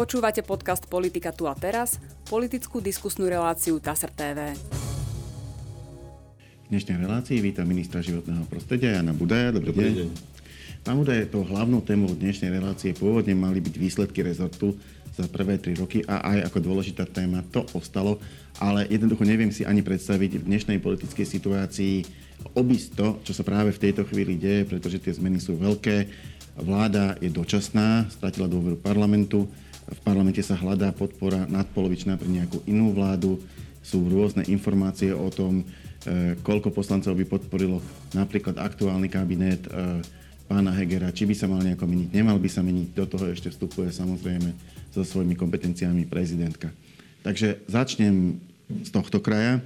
Počúvate podcast Politika tu a teraz, politickú diskusnú reláciu TASR TV. V dnešnej relácii vítam ministra životného prostredia Jana Budaja. Dobrý, Dobrý deň. deň. Pán Budaj, to hlavnou témou dnešnej relácie pôvodne mali byť výsledky rezortu za prvé tri roky a aj ako dôležitá téma to ostalo, ale jednoducho neviem si ani predstaviť v dnešnej politickej situácii obísť to, čo sa práve v tejto chvíli deje, pretože tie zmeny sú veľké. Vláda je dočasná, stratila dôveru parlamentu, v parlamente sa hľadá podpora nadpolovičná pre nejakú inú vládu, sú rôzne informácie o tom, e, koľko poslancov by podporilo napríklad aktuálny kabinet e, pána Hegera, či by sa mal nejako meniť, nemal by sa meniť. Do toho ešte vstupuje samozrejme so svojimi kompetenciami prezidentka. Takže začnem z tohto kraja.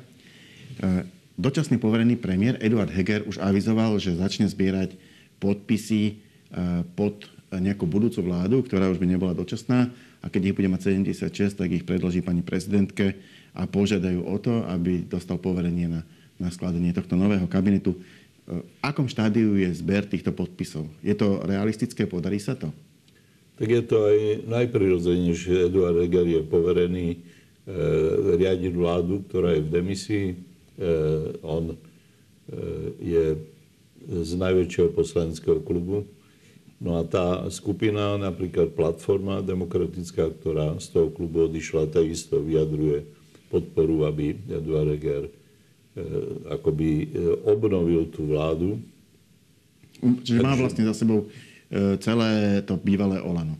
E, Dočasný poverený premiér Eduard Heger už avizoval, že začne zbierať podpisy pod nejakú budúcu vládu, ktorá už by nebola dočasná a keď ich bude mať 76, tak ich predloží pani prezidentke a požiadajú o to, aby dostal poverenie na, na skladanie tohto nového kabinetu. V akom štádiu je zber týchto podpisov? Je to realistické? Podarí sa to? Tak je to aj najprirodzenejšie. Eduard Heger je poverený e, riadiť vládu, ktorá je v demisii Eh, on eh, je z najväčšieho poslaneckého klubu. No a tá skupina, napríklad Platforma demokratická, ktorá z toho klubu odišla, takisto vyjadruje podporu, aby Eduard Heger eh, akoby obnovil tú vládu. Čiže má vlastne za sebou celé to bývalé Olano.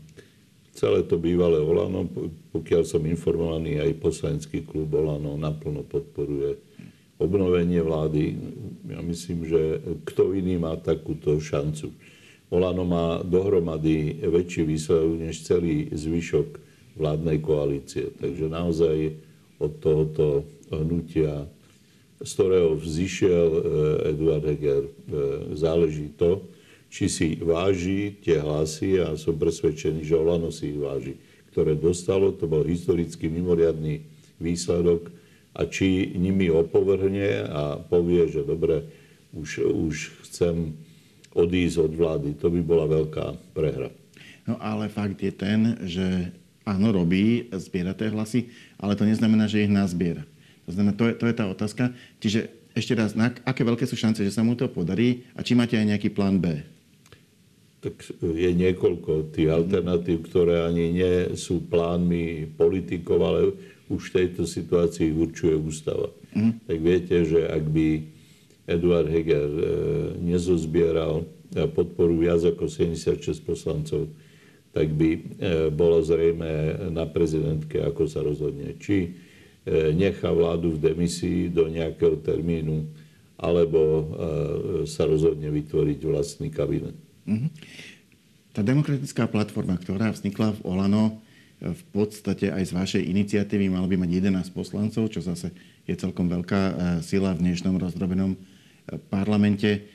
Celé to bývalé Olano, pokiaľ som informovaný, aj poslanecký klub Olano naplno podporuje obnovenie vlády. Ja myslím, že kto iný má takúto šancu. Olano má dohromady väčší výsledok než celý zvyšok vládnej koalície. Takže naozaj od tohoto hnutia, z ktorého vzýšiel eh, Eduard Heger, eh, záleží to, či si váži tie hlasy a som presvedčený, že Olano si ich váži, ktoré dostalo. To bol historicky mimoriadný výsledok a či nimi opovrhne a povie, že dobre, už, už chcem odísť od vlády. To by bola veľká prehra. No ale fakt je ten, že áno, robí, zbiera tie hlasy, ale to neznamená, že ich nazbiera. To znamená, to je, to je tá otázka. Čiže ešte raz, na, aké veľké sú šance, že sa mu to podarí a či máte aj nejaký plán B? Tak je niekoľko tých alternatív, ktoré ani nie sú plánmi politikov, ale už v tejto situácii určuje ústava. Mm. Tak viete, že ak by Eduard Heger e, nezozbieral e, podporu viac ako 76 poslancov, tak by e, bolo zrejme na prezidentke, ako sa rozhodne. Či nechá vládu v demisii do nejakého termínu, alebo sa rozhodne vytvoriť vlastný kabinet. Mm-hmm. Tá demokratická platforma, ktorá vznikla v Olano, v podstate aj z vašej iniciatívy mal by mať 11 poslancov, čo zase je celkom veľká e, sila v dnešnom rozdrobenom e, parlamente.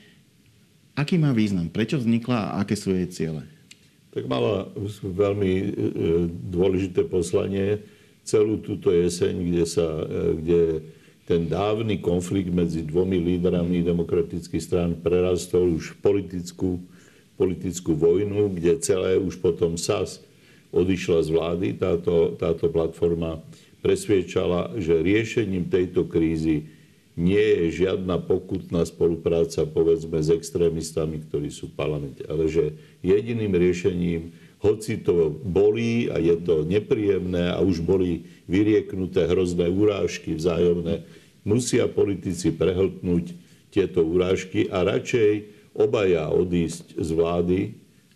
Aký má význam? Prečo vznikla a aké sú jej ciele? Tak mala veľmi e, dôležité poslanie celú túto jeseň, kde, sa, kde ten dávny konflikt medzi dvomi lídrami demokratických strán prerastol už politickú, politickú vojnu, kde celé už potom SAS odišla z vlády. Táto, táto platforma presviečala, že riešením tejto krízy nie je žiadna pokutná spolupráca, povedzme, s extrémistami, ktorí sú v parlamente, ale že jediným riešením, hoci to bolí a je to nepríjemné a už boli vyrieknuté hrozné urážky vzájomné, musia politici prehltnúť tieto urážky a radšej obaja odísť z vlády,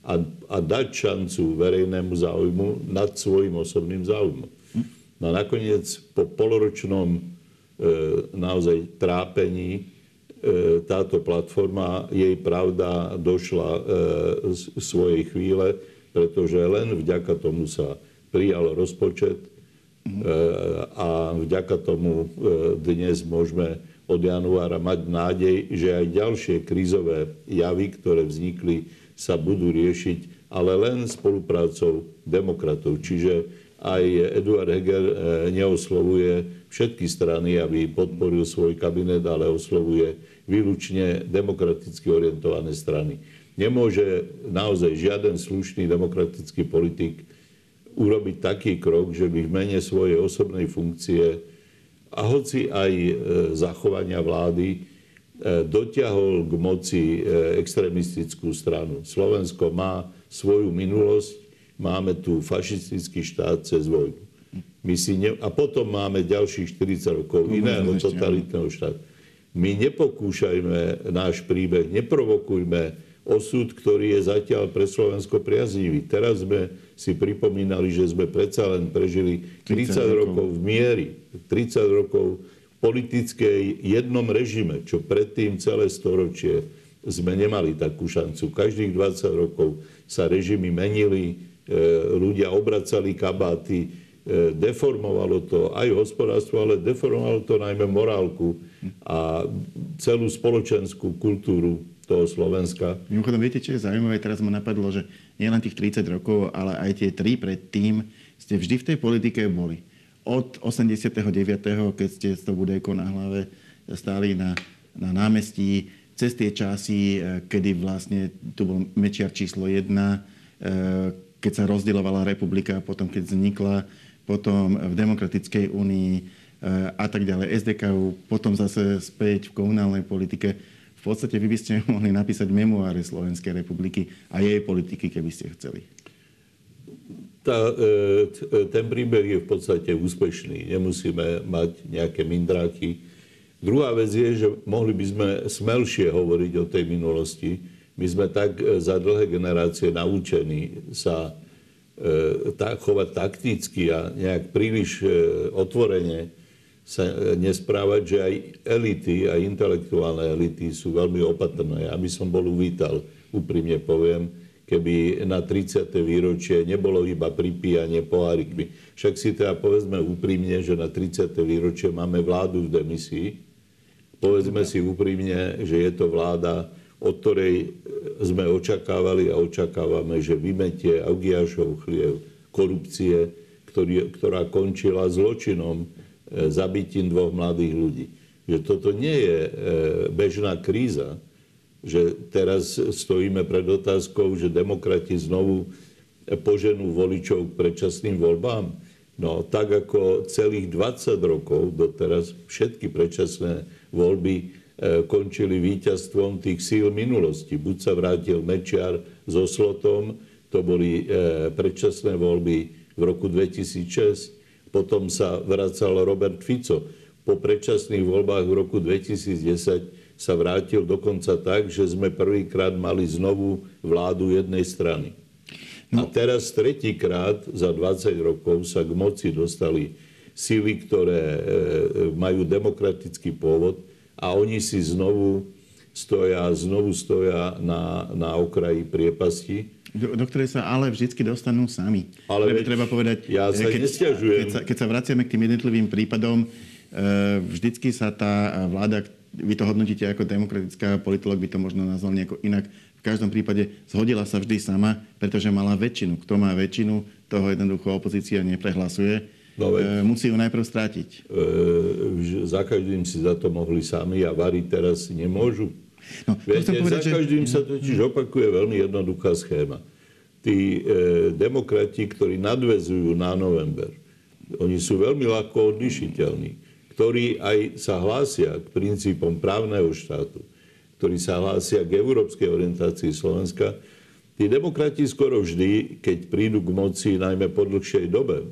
a, a dať šancu verejnému záujmu nad svojim osobným záujmom. No a nakoniec po poloročnom naozaj trápení e, táto platforma, jej pravda došla e, z svojej chvíle, pretože len vďaka tomu sa prijal rozpočet e, a vďaka tomu e, dnes môžeme od januára mať nádej, že aj ďalšie krízové javy, ktoré vznikli sa budú riešiť, ale len spoluprácou demokratov. Čiže aj Eduard Heger neoslovuje všetky strany, aby podporil svoj kabinet, ale oslovuje výlučne demokraticky orientované strany. Nemôže naozaj žiaden slušný demokratický politik urobiť taký krok, že by v mene svojej osobnej funkcie a hoci aj e, zachovania vlády e, dotiahol k moci e, extrémistickú stranu. Slovensko má svoju minulosť, máme tu fašistický štát cez vojnu. My si ne... A potom máme ďalších 40 rokov iného totalitného štátu. My nepokúšajme náš príbeh, neprovokujme osud, ktorý je zatiaľ pre Slovensko priaznivý. Teraz sme si pripomínali, že sme predsa len prežili 30, 30 rokov v miery, 30 rokov v politickej jednom režime, čo predtým celé storočie sme nemali takú šancu. Každých 20 rokov sa režimy menili, e, ľudia obracali kabáty, deformovalo to aj hospodárstvo, ale deformovalo to najmä morálku a celú spoločenskú kultúru toho Slovenska. Mimochodom, viete, čo je zaujímavé? Teraz ma napadlo, že nielen tých 30 rokov, ale aj tie tri predtým ste vždy v tej politike boli. Od 89., keď ste s tou budejkou na hlave stáli na, na námestí, cez tie časy, e, kedy vlastne tu bol Mečiar číslo 1, e, keď sa rozdielovala republika, potom keď vznikla, potom v Demokratickej únii e, a tak ďalej, SDKU, potom zase späť v komunálnej politike v podstate vy by ste mohli napísať memoáre Slovenskej republiky a jej politiky, keby ste chceli. Tá, e, e, ten príbeh je v podstate úspešný. Nemusíme mať nejaké mindráky. Druhá vec je, že mohli by sme smelšie hovoriť o tej minulosti. My sme tak za dlhé generácie naučení sa tak, chovať takticky a nejak príliš otvorene sa e, nesprávať, že aj elity, aj intelektuálne elity sú veľmi opatrné. Ja by som bol uvítal, úprimne poviem, keby na 30. výročie nebolo iba pripíjanie pohárikmi. Však si teda povedzme úprimne, že na 30. výročie máme vládu v demisii. Povedzme si úprimne, že je to vláda, od ktorej sme očakávali a očakávame, že vymetie Augiašov chliev korupcie, ktorý, ktorá končila zločinom E, zabitím dvoch mladých ľudí. Že toto nie je e, bežná kríza, že teraz stojíme pred otázkou, že demokrati znovu poženú voličov k predčasným voľbám. No tak ako celých 20 rokov doteraz všetky predčasné voľby e, končili víťazstvom tých síl minulosti. Buď sa vrátil Mečiar so Slotom, to boli predčasné voľby v roku 2006, potom sa vracal Robert Fico. Po predčasných voľbách v roku 2010 sa vrátil dokonca tak, že sme prvýkrát mali znovu vládu jednej strany. No. A teraz tretíkrát za 20 rokov sa k moci dostali síly, ktoré e, majú demokratický pôvod a oni si znovu stoja, znovu stoja na, na okraji priepasti do, do ktorej sa ale vždy dostanú sami. Ale veď, treba povedať, ja sa keď, keď, sa, keď sa vraciame k tým jednotlivým prípadom, e, vždycky sa tá vláda, vy to hodnotíte ako demokratická, politolog by to možno nazval nejako inak, v každom prípade zhodila sa vždy sama, pretože mala väčšinu. Kto má väčšinu, toho jednoducho opozícia neprehlasuje. No, e, musí ju najprv strátiť. E, za každým si za to mohli sami a variť teraz nemôžu. No, Viete, povedať, za každým že... sa totiž opakuje veľmi jednoduchá schéma. Tí e, demokrati, ktorí nadvezujú na november, oni sú veľmi ľahko odlišiteľní, ktorí aj sa hlásia k princípom právneho štátu, ktorí sa hlásia k európskej orientácii Slovenska, tí demokrati skoro vždy, keď prídu k moci, najmä po dlhšej dobe,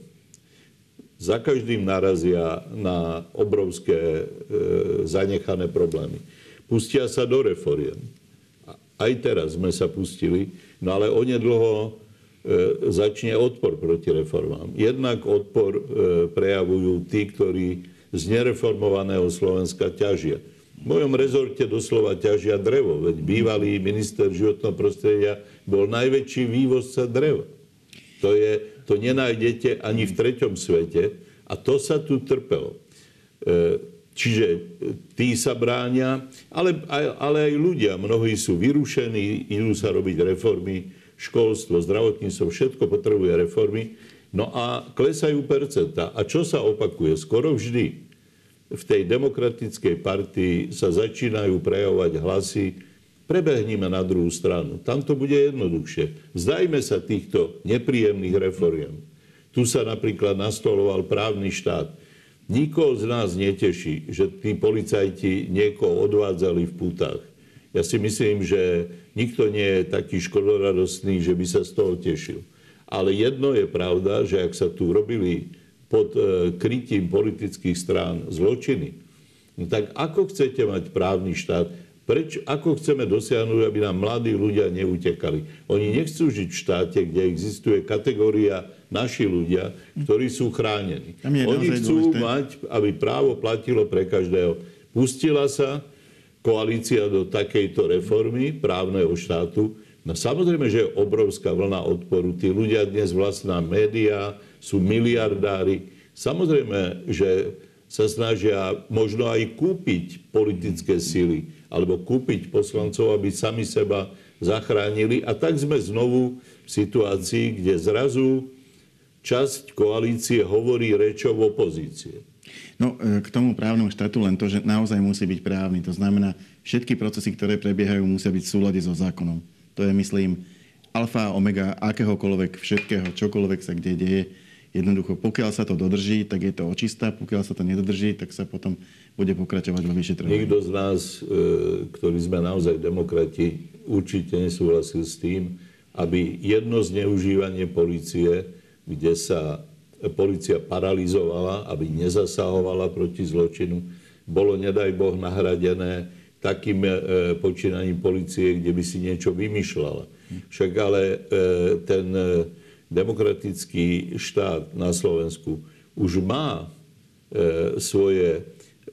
za každým narazia na obrovské e, zanechané problémy pustia sa do reforiem. Aj teraz sme sa pustili, no ale onedlho e, začne odpor proti reformám. Jednak odpor e, prejavujú tí, ktorí z nereformovaného Slovenska ťažia. V mojom rezorte doslova ťažia drevo, veď bývalý minister životného prostredia bol najväčší vývozca dreva. To, je, to nenájdete ani v treťom svete a to sa tu trpelo. E, Čiže e, tí sa bránia, ale, ale aj ľudia. Mnohí sú vyrušení, idú sa robiť reformy, školstvo, zdravotníctvo, všetko potrebuje reformy. No a klesajú percenta. A čo sa opakuje? Skoro vždy v tej demokratickej partii sa začínajú prejavovať hlasy, prebehnime na druhú stranu. Tam to bude jednoduchšie. Vzdajme sa týchto nepríjemných reforiem. Tu sa napríklad nastoloval právny štát. Nikoho z nás neteší, že tí policajti niekoho odvádzali v pútach. Ja si myslím, že nikto nie je taký škodoradostný, že by sa z toho tešil. Ale jedno je pravda, že ak sa tu robili pod e, krytím politických strán zločiny, no tak ako chcete mať právny štát, Preč, ako chceme dosiahnuť, aby nám mladí ľudia neutekali? Oni nechcú žiť v štáte, kde existuje kategória naši ľudia, ktorí sú chránení. Oni chcú dôležité. mať, aby právo platilo pre každého. Pustila sa koalícia do takejto reformy právneho štátu. No samozrejme, že je obrovská vlna odporu. Tí ľudia dnes vlastná médiá, sú miliardári. Samozrejme, že sa snažia možno aj kúpiť politické síly alebo kúpiť poslancov, aby sami seba zachránili. A tak sme znovu v situácii, kde zrazu časť koalície hovorí rečou opozície. No, e, k tomu právnemu štátu len to, že naozaj musí byť právny. To znamená, všetky procesy, ktoré prebiehajú, musia byť v súlade so zákonom. To je, myslím, alfa omega akéhokoľvek všetkého, čokoľvek sa kde deje Jednoducho, pokiaľ sa to dodrží, tak je to očistá, pokiaľ sa to nedodrží, tak sa potom bude pokračovať vo vyšetrovaní. Nikto z nás, e, ktorí sme naozaj demokrati, určite nesúhlasil s tým, aby jedno zneužívanie policie, kde sa policia paralizovala, aby nezasahovala proti zločinu, bolo, nedaj Boh, nahradené takým e, počínaním policie, kde by si niečo vymýšľala. Však ale e, ten demokratický štát na Slovensku už má svoje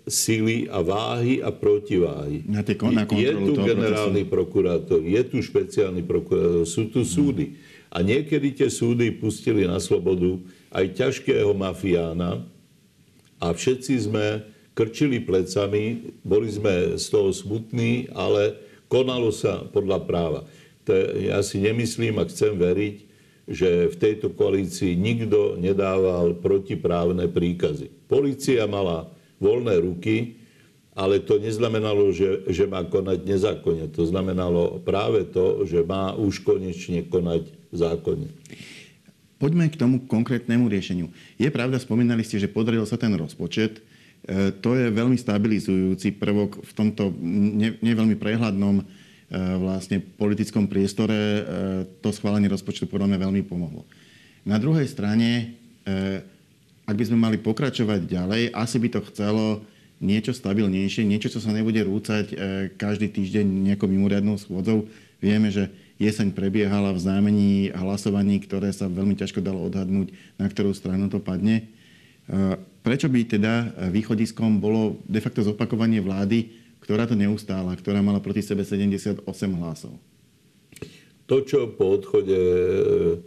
sily a váhy a protiváhy. Na tie, na je tu generálny procesu. prokurátor, je tu špeciálny prokurátor, sú tu súdy. A niekedy tie súdy pustili na slobodu aj ťažkého mafiána a všetci sme krčili plecami, boli sme z toho smutní, ale konalo sa podľa práva. To ja si nemyslím a chcem veriť, že v tejto koalícii nikto nedával protiprávne príkazy. Polícia mala voľné ruky, ale to neznamenalo, že, že má konať nezákonne. To znamenalo práve to, že má už konečne konať zákonne. Poďme k tomu konkrétnemu riešeniu. Je pravda, spomínali ste, že podaril sa ten rozpočet. E, to je veľmi stabilizujúci prvok v tomto ne, prehľadnom Eh, vlastne politickom priestore eh, to schválenie rozpočtu podľa mňa veľmi pomohlo. Na druhej strane, ak by sme mali pokračovať ďalej, asi by to chcelo niečo stabilnejšie, niečo, čo sa nebude rúcať každý týždeň nejakou mimoriadnou schôdzou. Vieme, že jeseň prebiehala v znamení hlasovaní, ktoré sa veľmi ťažko dalo odhadnúť, na ktorú stranu to padne. Prečo by teda východiskom bolo de facto zopakovanie vlády, ktorá to neustála, ktorá mala proti sebe 78 hlasov. To, čo po odchode, e,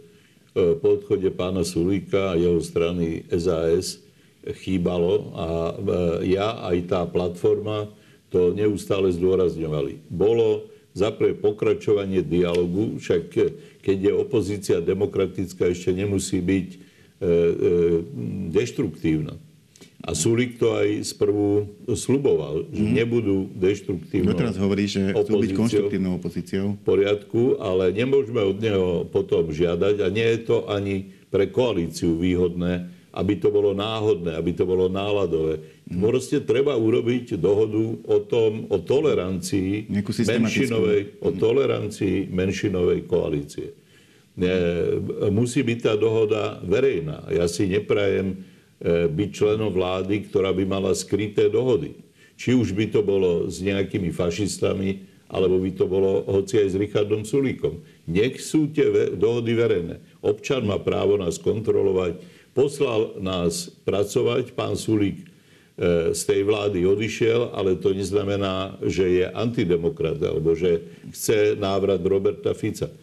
po odchode pána Sulíka a jeho strany SAS chýbalo a e, ja aj tá platforma to neustále zdôrazňovali. Bolo za pokračovanie dialogu, však keď je opozícia demokratická, ešte nemusí byť e, deštruktívna. A Sulik to aj sprvu sluboval, že mm. nebudú deštruktívnou No teraz hovorí, že chcú byť konštruktívnou opozíciou. V poriadku, ale nemôžeme od neho potom žiadať a nie je to ani pre koalíciu výhodné, aby to bolo náhodné, aby to bolo náladové. Mm. Proste treba urobiť dohodu o tom, o tolerancii menšinovej, o tolerancii menšinovej koalície. Musí byť tá dohoda verejná. Ja si neprajem byť členom vlády, ktorá by mala skryté dohody. Či už by to bolo s nejakými fašistami, alebo by to bolo hoci aj s Richardom Sulíkom. Nech sú tie dohody verejné. Občan má právo nás kontrolovať. Poslal nás pracovať, pán Sulík e, z tej vlády odišiel, ale to neznamená, že je antidemokrat alebo že chce návrat Roberta Fica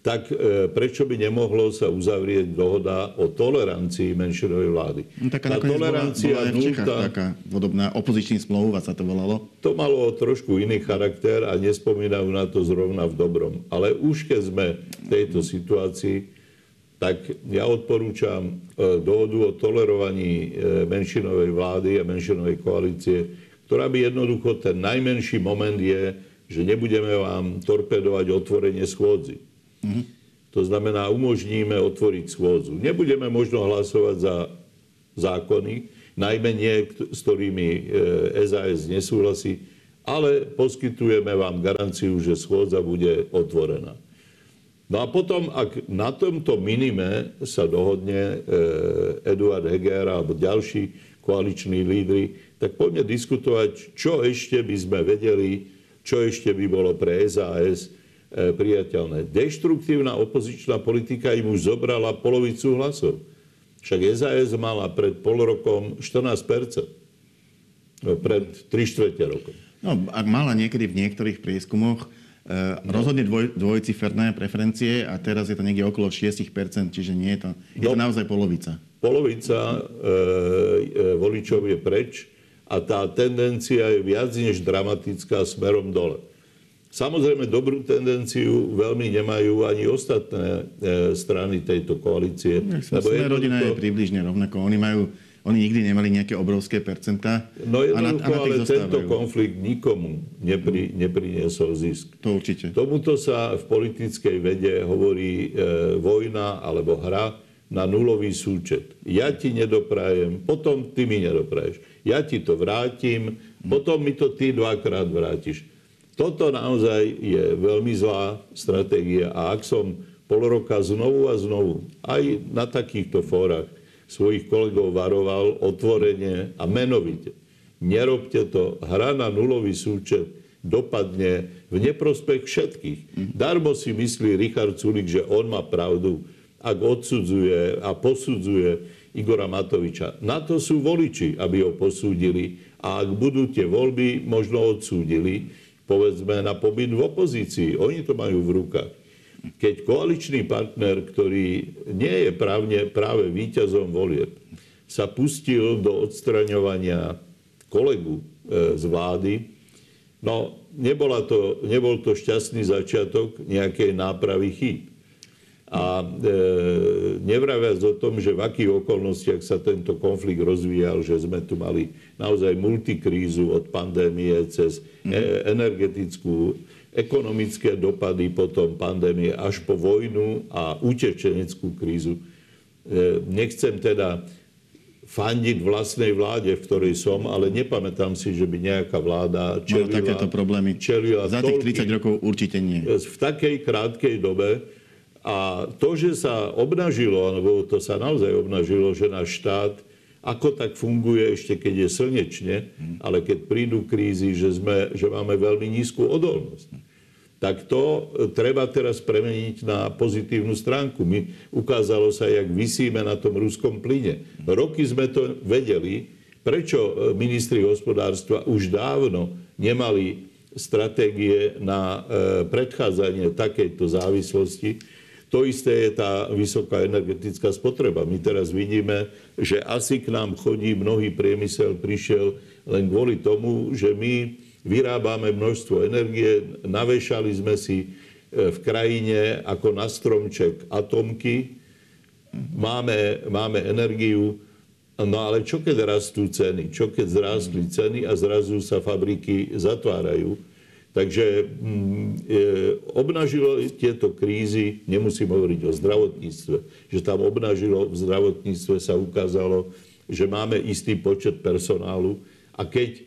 tak e, prečo by nemohlo sa uzavrieť dohoda o tolerancii menšinovej vlády? No, taká Tá tolerancia bola, bola Čechách nulta, taká podobná opozičný smlouva sa to volalo. To malo trošku iný charakter a nespomínajú na to zrovna v dobrom. Ale už keď sme v tejto situácii, tak ja odporúčam e, dohodu o tolerovaní e, menšinovej vlády a menšinovej koalície, ktorá by jednoducho ten najmenší moment je, že nebudeme vám torpedovať otvorenie schôdzi. To znamená, umožníme otvoriť schôdzu. Nebudeme možno hlasovať za zákony, najmä nie, s ktorými SAS nesúhlasí, ale poskytujeme vám garanciu, že schôdza bude otvorená. No a potom, ak na tomto minime sa dohodne Eduard Heger alebo ďalší koaliční lídry, tak poďme diskutovať, čo ešte by sme vedeli, čo ešte by bolo pre SAS e, priateľné. Deštruktívna opozičná politika im už zobrala polovicu hlasov. Však SAS mala pred pol rokom 14 no, pred 3 štvrte rokom. No, ak mala niekedy v niektorých prieskumoch Uh, rozhodne dvoj, dvojciferné preferencie a teraz je to niekde okolo 6%, čiže nie je to, je no, to naozaj polovica. Polovica e, e, voličov je preč a tá tendencia je viac než dramatická smerom dole. Samozrejme, dobrú tendenciu veľmi nemajú ani ostatné e, strany tejto koalície. Lebo rodina je približne rovnako. Oni majú oni nikdy nemali nejaké obrovské percentá. No jednoducho, a na, a na ale zostávajú. tento konflikt nikomu nepri, nepriniesol zisk. To určite. Tomuto sa v politickej vede hovorí e, vojna alebo hra na nulový súčet. Ja ti nedoprajem, potom ty mi nedopraješ. Ja ti to vrátim, potom mi to ty dvakrát vrátiš. Toto naozaj je veľmi zlá stratégia a ak som pol roka znovu a znovu aj na takýchto fórach svojich kolegov varoval otvorene a menovite. Nerobte to. Hra na nulový súčet dopadne v neprospech všetkých. Darmo si myslí Richard Sulik, že on má pravdu, ak odsudzuje a posudzuje Igora Matoviča. Na to sú voliči, aby ho posúdili. A ak budú tie voľby možno odsúdili, povedzme na pobyt v opozícii. Oni to majú v rukách keď koaličný partner, ktorý nie je právne, práve víťazom volieb, sa pustil do odstraňovania kolegu e, z vlády, no nebola to, nebol to šťastný začiatok nejakej nápravy chýb. A e, nevraviac o tom, že v akých okolnostiach sa tento konflikt rozvíjal, že sme tu mali naozaj multikrízu od pandémie cez e, energetickú ekonomické dopady potom pandémie až po vojnu a utečeneckú krízu. E, nechcem teda fandiť vlastnej vláde, v ktorej som, ale nepamätám si, že by nejaká vláda čelila... takéto problémy. Čelila Za tých 30 rokov určite nie. V takej krátkej dobe. A to, že sa obnažilo, alebo to sa naozaj obnažilo, že náš štát ako tak funguje ešte keď je slnečne, ale keď prídu krízy, že, sme, že máme veľmi nízku odolnosť. Tak to e, treba teraz premeniť na pozitívnu stránku. My ukázalo sa, jak vysíme na tom ruskom plyne. Roky sme to vedeli, prečo e, ministri hospodárstva už dávno nemali stratégie na e, predchádzanie takejto závislosti to isté je tá vysoká energetická spotreba. My teraz vidíme, že asi k nám chodí mnohý priemysel, prišiel len kvôli tomu, že my vyrábame množstvo energie, navešali sme si e, v krajine ako na stromček atomky, máme, máme energiu, no ale čo keď rastú ceny? Čo keď zrástli ceny a zrazu sa fabriky zatvárajú? Takže mm, e, obnažilo tieto krízy, nemusím hovoriť o zdravotníctve, že tam obnažilo v zdravotníctve sa ukázalo, že máme istý počet personálu a keď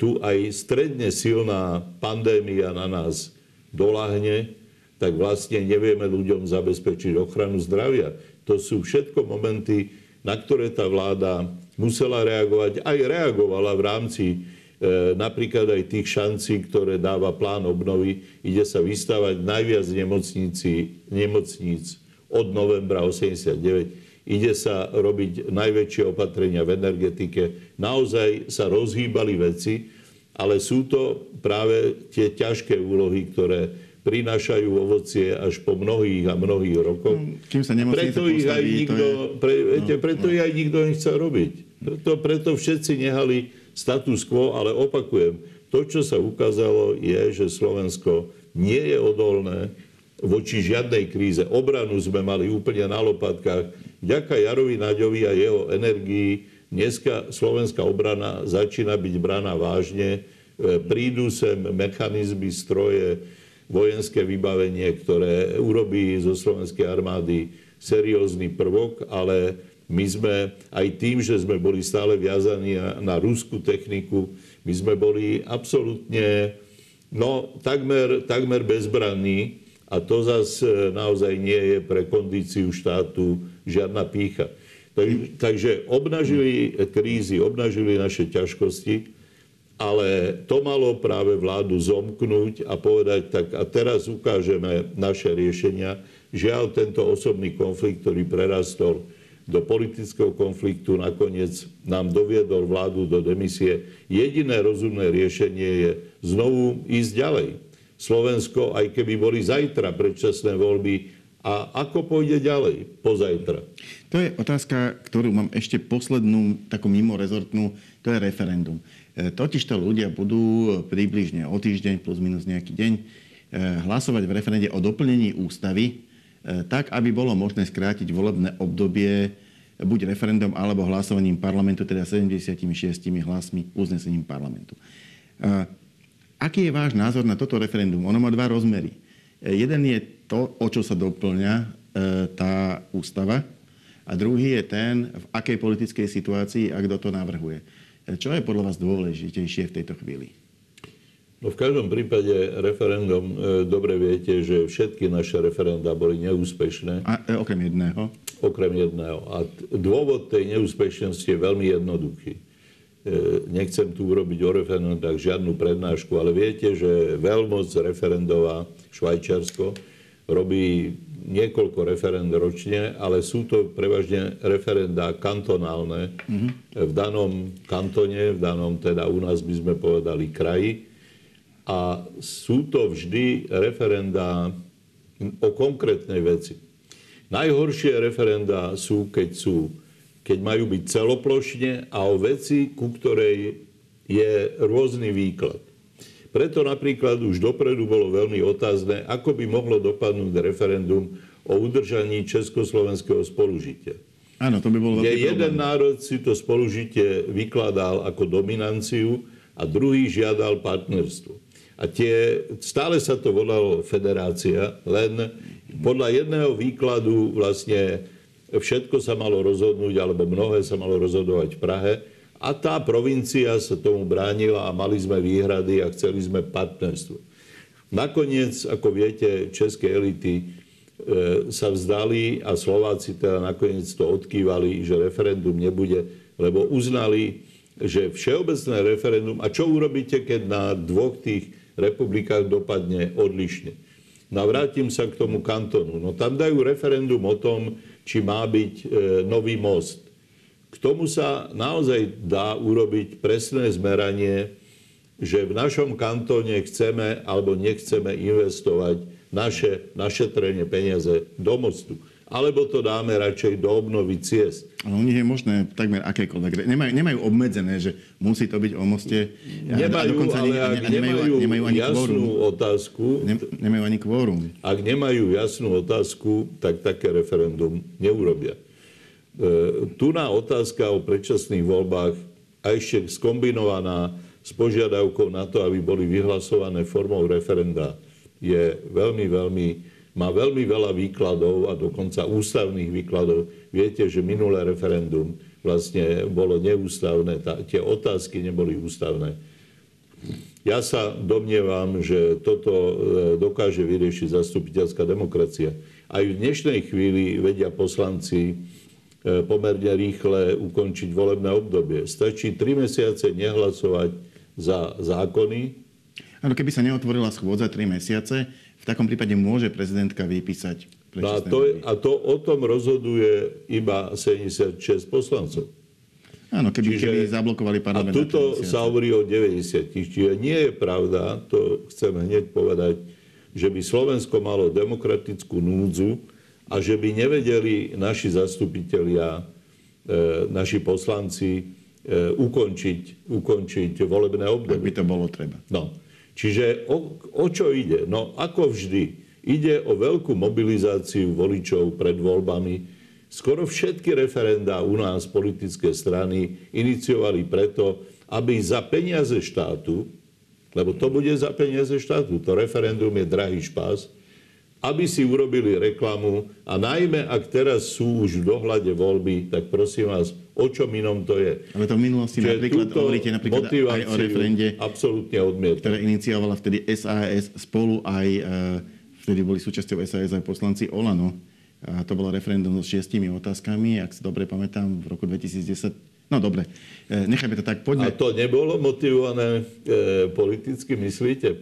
tu aj stredne silná pandémia na nás dolahne, tak vlastne nevieme ľuďom zabezpečiť ochranu zdravia. To sú všetko momenty, na ktoré tá vláda musela reagovať, aj reagovala v rámci napríklad aj tých šancí, ktoré dáva plán obnovy. Ide sa vystavať najviac nemocníci, nemocníc od novembra 89. Ide sa robiť najväčšie opatrenia v energetike. Naozaj sa rozhýbali veci, ale sú to práve tie ťažké úlohy, ktoré prinášajú ovocie až po mnohých a mnohých rokoch. Kým sa preto ich aj nikto, je... pre, no, preto no. ich aj nikto nechcel robiť. Preto, preto všetci nehali status quo, ale opakujem, to, čo sa ukázalo, je, že Slovensko nie je odolné voči žiadnej kríze. Obranu sme mali úplne na lopatkách. Vďaka Jarovi Naďovi a jeho energii dneska slovenská obrana začína byť braná vážne. E, prídu sem mechanizmy, stroje, vojenské vybavenie, ktoré urobí zo slovenskej armády seriózny prvok, ale my sme aj tým, že sme boli stále viazaní na ruskú techniku, my sme boli absolútne, no takmer, takmer bezbranní a to zase naozaj nie je pre kondíciu štátu žiadna pícha. Takže obnažili krízy, obnažili naše ťažkosti, ale to malo práve vládu zomknúť a povedať, tak a teraz ukážeme naše riešenia. Žiaľ, tento osobný konflikt, ktorý prerastol do politického konfliktu, nakoniec nám doviedol vládu do demisie. Jediné rozumné riešenie je znovu ísť ďalej. Slovensko, aj keby boli zajtra predčasné voľby, a ako pôjde ďalej, pozajtra? To je otázka, ktorú mám ešte poslednú, takú mimorezortnú, to je referendum. E, totižto ľudia budú približne o týždeň plus minus nejaký deň e, hlasovať v referende o doplnení ústavy, tak, aby bolo možné skrátiť volebné obdobie buď referendum alebo hlasovaním parlamentu, teda 76 hlasmi uznesením parlamentu. Aký je váš názor na toto referendum? Ono má dva rozmery. Jeden je to, o čo sa doplňa e, tá ústava. A druhý je ten, v akej politickej situácii a kto to navrhuje. E, čo je podľa vás dôležitejšie v tejto chvíli? No v každom prípade referendum, e, dobre viete, že všetky naše referenda boli neúspešné. A e, okrem jedného? Okrem jedného. A dôvod tej neúspešnosti je veľmi jednoduchý. E, nechcem tu urobiť o referendách žiadnu prednášku, ale viete, že veľmoc referendová Švajčiarsko robí niekoľko referend ročne, ale sú to prevažne referenda kantonálne mm-hmm. v danom kantone, v danom teda u nás by sme povedali kraji. A sú to vždy referenda o konkrétnej veci. Najhoršie referenda sú, keď sú, keď majú byť celoplošne a o veci, ku ktorej je rôzny výklad. Preto napríklad už dopredu bolo veľmi otázne, ako by mohlo dopadnúť referendum o udržaní československého spolužitia. Áno, to by bolo Kde jeden národ si to spolužitie vykladal ako dominanciu a druhý žiadal partnerstvo. A tie, stále sa to volalo federácia, len podľa jedného výkladu vlastne všetko sa malo rozhodnúť, alebo mnohé sa malo rozhodovať v Prahe, a tá provincia sa tomu bránila a mali sme výhrady a chceli sme partnerstvo. Nakoniec, ako viete, české elity e, sa vzdali a Slováci teda nakoniec to odkývali, že referendum nebude, lebo uznali, že všeobecné referendum, a čo urobíte, keď na dvoch tých republikách dopadne odlišne? No vrátim sa k tomu kantonu. No tam dajú referendum o tom, či má byť e, nový most. K tomu sa naozaj dá urobiť presné zmeranie, že v našom kantóne chceme alebo nechceme investovať naše našetrenie peniaze do mostu. Alebo to dáme radšej do obnovy ciest. Ale u nich je možné takmer akékoľvek. Nemajú, nemajú obmedzené, že musí to byť o moste. Nemajú, a ale ak nemajú, nemajú, nemajú ani jasnú kvórum. otázku... nemajú ani kvórum. Ak nemajú jasnú otázku, tak také referendum neurobia. E, tu na otázka o predčasných voľbách a ešte skombinovaná s požiadavkou na to, aby boli vyhlasované formou referenda, je veľmi, veľmi, má veľmi veľa výkladov a dokonca ústavných výkladov. Viete, že minulé referendum vlastne bolo neústavné, tá, tie otázky neboli ústavné. Ja sa domnievam, že toto e, dokáže vyriešiť zastupiteľská demokracia. Aj v dnešnej chvíli vedia poslanci E, pomerne rýchle ukončiť volebné obdobie. Stačí tri mesiace nehlasovať za zákony. Áno, keby sa neotvorila schôdza tri mesiace, v takom prípade môže prezidentka vypísať no a, to, a to o tom rozhoduje iba 76 poslancov. Áno, keby, Čiže, keby zablokovali parlament. A tuto sa hovorí o 90. Čiže nie je pravda, to chcem hneď povedať, že by Slovensko malo demokratickú núdzu, a že by nevedeli naši zastupitelia, e, naši poslanci e, ukončiť, ukončiť volebné obdobie. Ak by to bolo treba. No. Čiže o, o čo ide? No ako vždy, ide o veľkú mobilizáciu voličov pred voľbami. Skoro všetky referendá u nás politické strany iniciovali preto, aby za peniaze štátu, Lebo to bude za peniaze štátu. To referendum je drahý špás aby si urobili reklamu a najmä, ak teraz sú už v dohľade voľby, tak prosím vás, o čom inom to je. Ale to v minulosti Čiže napríklad hovoríte napríklad aj o referende, absolútne odmietne. ktoré iniciovala vtedy SAS spolu aj, e, vtedy boli súčasťou SAS aj poslanci Olano. A to bolo referendum so šiestimi otázkami, ak si dobre pamätám, v roku 2010 No dobre, e, nechajme to tak. Poďme. A to nebolo motivované e, politicky, myslíte? E,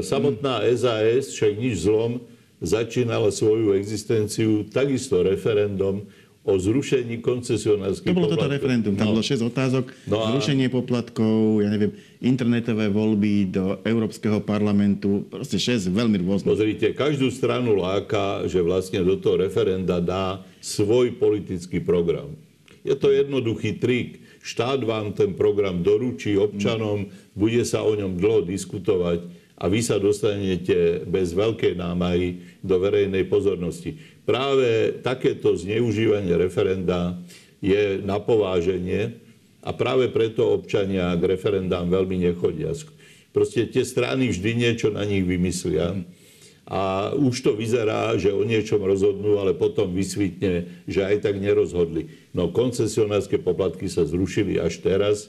samotná SAS, však nič zlom, začínala svoju existenciu takisto referendum o zrušení koncesionárskych To bolo poplatkov. toto referendum. Tam no. bolo 6 otázok. No a... Zrušenie poplatkov, ja neviem, internetové voľby do Európskeho parlamentu. Proste 6 veľmi rôzne. Pozrite, každú stranu láka, že vlastne do toho referenda dá svoj politický program. Je to jednoduchý trik. Štát vám ten program doručí občanom, bude sa o ňom dlho diskutovať a vy sa dostanete bez veľkej námahy do verejnej pozornosti. Práve takéto zneužívanie referenda je na pováženie a práve preto občania k referendám veľmi nechodia. Proste tie strany vždy niečo na nich vymyslia a už to vyzerá, že o niečom rozhodnú, ale potom vysvitne, že aj tak nerozhodli. No koncesionárske poplatky sa zrušili až teraz.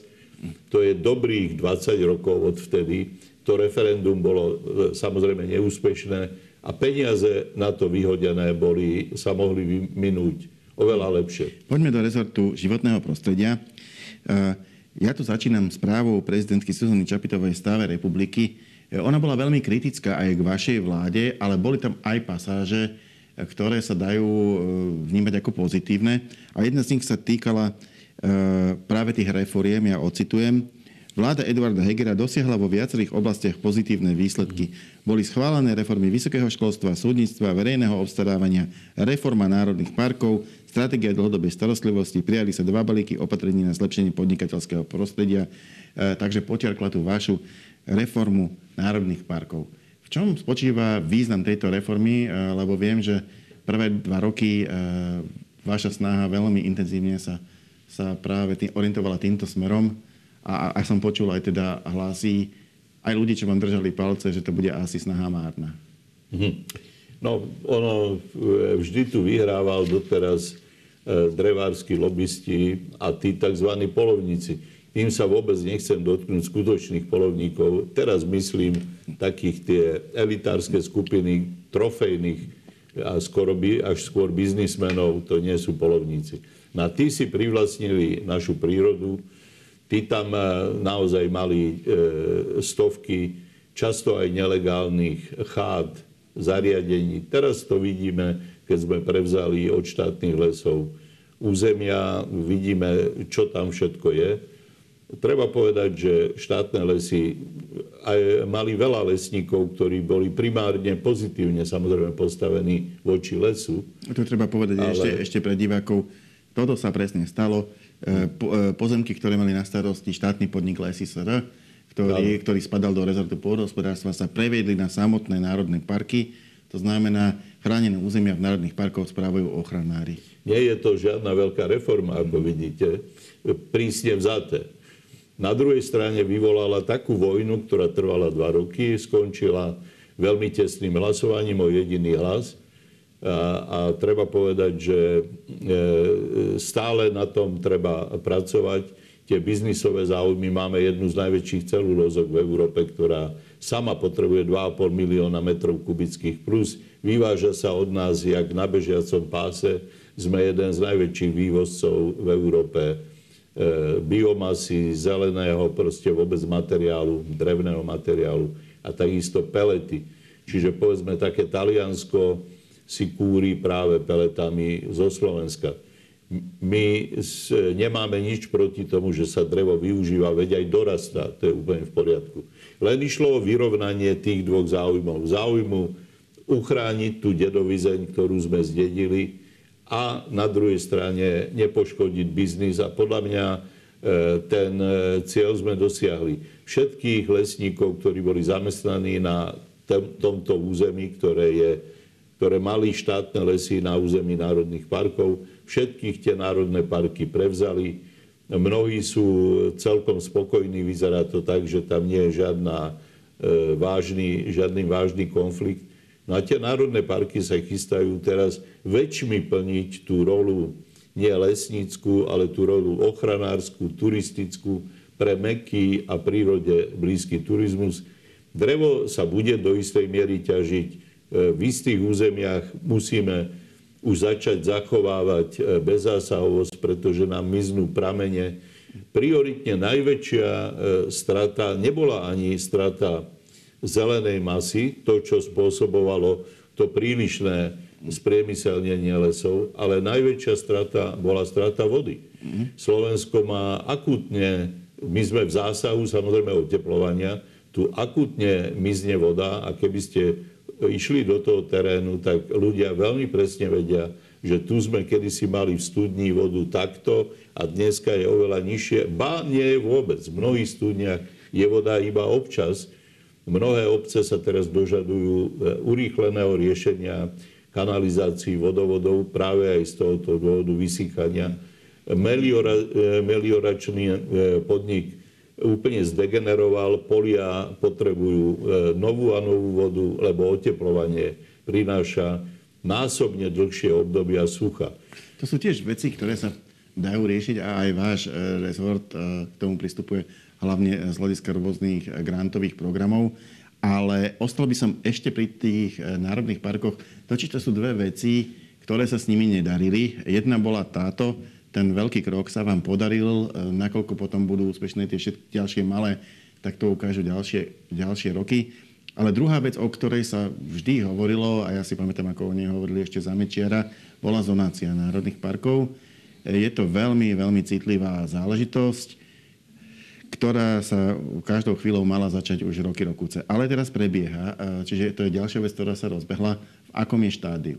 To je dobrých 20 rokov od vtedy to referendum bolo e, samozrejme neúspešné a peniaze na to vyhodené boli, sa mohli minúť oveľa lepšie. Poďme do rezortu životného prostredia. E, ja tu začínam správou prezidentky Suzany Čapitovej stave republiky. E, ona bola veľmi kritická aj k vašej vláde, ale boli tam aj pasáže, ktoré sa dajú vnímať ako pozitívne. A jedna z nich sa týkala práve tých reforiem, ja ocitujem. Vláda Eduarda Hegera dosiahla vo viacerých oblastiach pozitívne výsledky. Boli schválené reformy vysokého školstva, súdnictva, verejného obstarávania, reforma národných parkov, stratégia dlhodobej starostlivosti, prijali sa dva balíky opatrení na zlepšenie podnikateľského prostredia, e, takže počiarkla tú vašu reformu národných parkov. V čom spočíva význam tejto reformy? E, lebo viem, že prvé dva roky e, vaša snaha veľmi intenzívne sa, sa práve tým, orientovala týmto smerom a, a som počul aj teda hlasy aj ľudí, čo vám držali palce, že to bude asi snaha márna. Mhm. No, ono e, vždy tu vyhrával doteraz e, drevársky lobbysti a tí tzv. polovníci. Tým sa vôbec nechcem dotknúť skutočných polovníkov. Teraz myslím takých tie elitárske skupiny trofejných a skoro by, až skôr biznismenov, to nie sú polovníci. Na tí si privlastnili našu prírodu, Tí tam e, naozaj mali e, stovky, často aj nelegálnych chád, zariadení. Teraz to vidíme, keď sme prevzali od štátnych lesov územia, vidíme, čo tam všetko je. Treba povedať, že štátne lesy aj mali veľa lesníkov, ktorí boli primárne pozitívne samozrejme postavení voči lesu. To treba povedať ale... ešte, ešte pre divákov. Toto sa presne stalo pozemky, ktoré mali na starosti štátny podnik Lesy SR, ktorý, ktorý spadal do rezortu pôdohospodárstva, sa previedli na samotné národné parky. To znamená, chránené územia v národných parkoch správajú ochranári. Nie je to žiadna veľká reforma, ako vidíte, prísne vzaté. Na druhej strane vyvolala takú vojnu, ktorá trvala dva roky, skončila veľmi tesným hlasovaním o jediný hlas a, treba povedať, že e, stále na tom treba pracovať. Tie biznisové záujmy máme jednu z najväčších celulózok v Európe, ktorá sama potrebuje 2,5 milióna metrov kubických plus. Vyváža sa od nás jak na bežiacom páse. Sme jeden z najväčších vývozcov v Európe e, biomasy, zeleného, proste vôbec materiálu, drevného materiálu a takisto pelety. Čiže povedzme také Taliansko, si kúri práve peletami zo Slovenska. My nemáme nič proti tomu, že sa drevo využíva, veď aj dorastá, to je úplne v poriadku. Len išlo o vyrovnanie tých dvoch záujmov. Záujmu uchrániť tú dedovizeň, ktorú sme zdedili a na druhej strane nepoškodiť biznis. A podľa mňa e, ten e, cieľ sme dosiahli. Všetkých lesníkov, ktorí boli zamestnaní na tomto území, ktoré je ktoré mali štátne lesy na území národných parkov. Všetkých tie národné parky prevzali. Mnohí sú celkom spokojní, vyzerá to tak, že tam nie je žiadna vážny, žiadny vážny konflikt. No a tie národné parky sa chystajú teraz väčšmi plniť tú rolu nie lesnícku, ale tú rolu ochranárskú, turistickú, pre meký a prírode blízky turizmus. Drevo sa bude do istej miery ťažiť. E, v istých územiach musíme už začať zachovávať e, bezzásahovosť, pretože nám miznú pramene. Prioritne najväčšia e, strata nebola ani strata zelenej masy, to, čo spôsobovalo to prílišné spriemyselnenie lesov, ale najväčšia strata bola strata vody. Slovensko má akutne, my sme v zásahu samozrejme oteplovania, tu akutne mizne voda a keby ste išli do toho terénu, tak ľudia veľmi presne vedia, že tu sme kedysi mali v studni vodu takto a dneska je oveľa nižšie. Ba nie je vôbec. V mnohých studniach je voda iba občas. Mnohé obce sa teraz dožadujú e, urýchleného riešenia kanalizácií vodovodov práve aj z tohoto dôvodu vysýchania. Meliora, e, melioračný e, podnik úplne zdegeneroval, polia potrebujú e, novú a novú vodu, lebo oteplovanie prináša násobne dlhšie obdobia sucha. To sú tiež veci, ktoré sa dajú riešiť a aj váš rezort k tomu pristupuje hlavne z hľadiska rôznych grantových programov. Ale ostal by som ešte pri tých národných parkoch. Totiž to sú dve veci, ktoré sa s nimi nedarili. Jedna bola táto, ten veľký krok sa vám podaril, eh, nakoľko potom budú úspešné tie všetky ďalšie malé, tak to ukážu ďalšie, ďalšie roky. Ale druhá vec, o ktorej sa vždy hovorilo, a ja si pamätám, ako o nej hovorili ešte za Mečiara, bola zonácia národných parkov. Eh, je to veľmi, veľmi citlivá záležitosť ktorá sa každou chvíľou mala začať už roky rokúce. Ale teraz prebieha, čiže to je ďalšia vec, ktorá sa rozbehla. V akom je štádiu?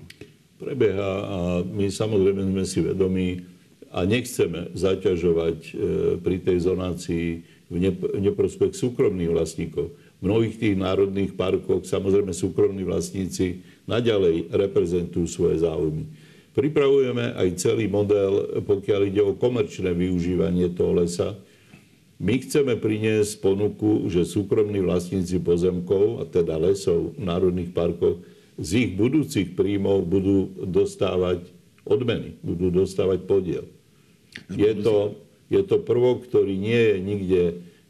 Prebieha a my samozrejme sme si vedomí a nechceme zaťažovať e, pri tej zonácii v neprospech súkromných vlastníkov. V mnohých tých národných parkoch samozrejme súkromní vlastníci naďalej reprezentujú svoje záujmy. Pripravujeme aj celý model, pokiaľ ide o komerčné využívanie toho lesa, my chceme priniesť ponuku, že súkromní vlastníci pozemkov, a teda lesov v národných parkoch, z ich budúcich príjmov budú dostávať odmeny, budú dostávať podiel. Je to, je to prvok, ktorý nie je nikde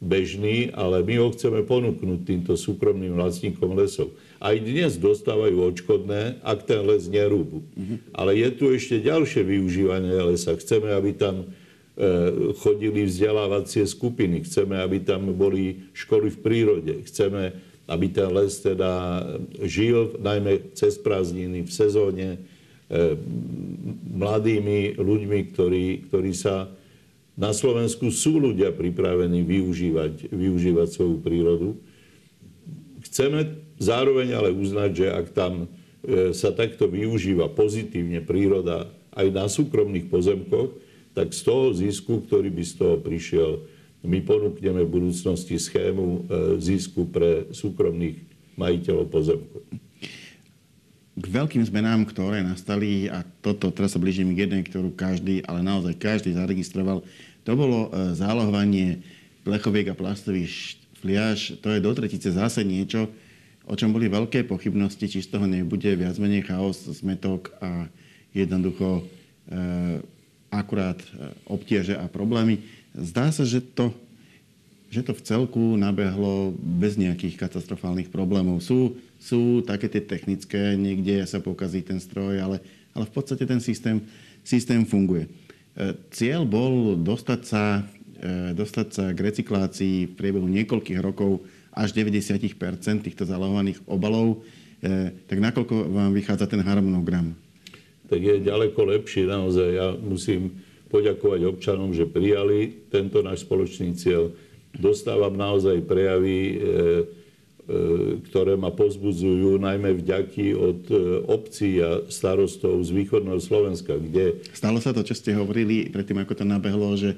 bežný, ale my ho chceme ponúknuť týmto súkromným vlastníkom lesov. Aj dnes dostávajú odškodné, ak ten les nerúbu. Mhm. Ale je tu ešte ďalšie využívanie lesa. Chceme, aby tam E, chodili vzdelávacie skupiny. Chceme, aby tam boli školy v prírode. Chceme, aby ten les teda žil najmä cez prázdniny, v sezóne, mladými ľuďmi, ktorí, ktorí sa na Slovensku sú ľudia pripravení využívať, využívať svoju prírodu. Chceme zároveň ale uznať, že ak tam e, sa takto využíva pozitívne príroda aj na súkromných pozemkoch, tak z toho zisku, ktorý by z toho prišiel, my ponúkneme v budúcnosti schému e, zisku pre súkromných majiteľov pozemkov. K veľkým zmenám, ktoré nastali, a toto teraz sa blížim k jednej, ktorú každý, ale naozaj každý zaregistroval, to bolo e, zálohovanie plechoviek a plastových fliaž. To je do tretice zase niečo, o čom boli veľké pochybnosti, či z toho nebude viac menej chaos, zmetok a jednoducho e, akurát e, obtieže a problémy. Zdá sa, že to, že to v celku nabehlo bez nejakých katastrofálnych problémov. Sú, sú také tie technické, niekde sa pokazí ten stroj, ale, ale v podstate ten systém, systém funguje. E, cieľ bol dostať sa, e, dostať sa k recyklácii v priebehu niekoľkých rokov až 90% týchto zalohovaných obalov. Tak nakoľko vám vychádza ten harmonogram? tak je ďaleko lepšie. Naozaj ja musím poďakovať občanom, že prijali tento náš spoločný cieľ. Dostávam naozaj prejavy, e, e, ktoré ma pozbudzujú, najmä vďaky od e, obcí a starostov z východného Slovenska, kde... Stalo sa to, čo ste hovorili predtým, ako to nabehlo, že,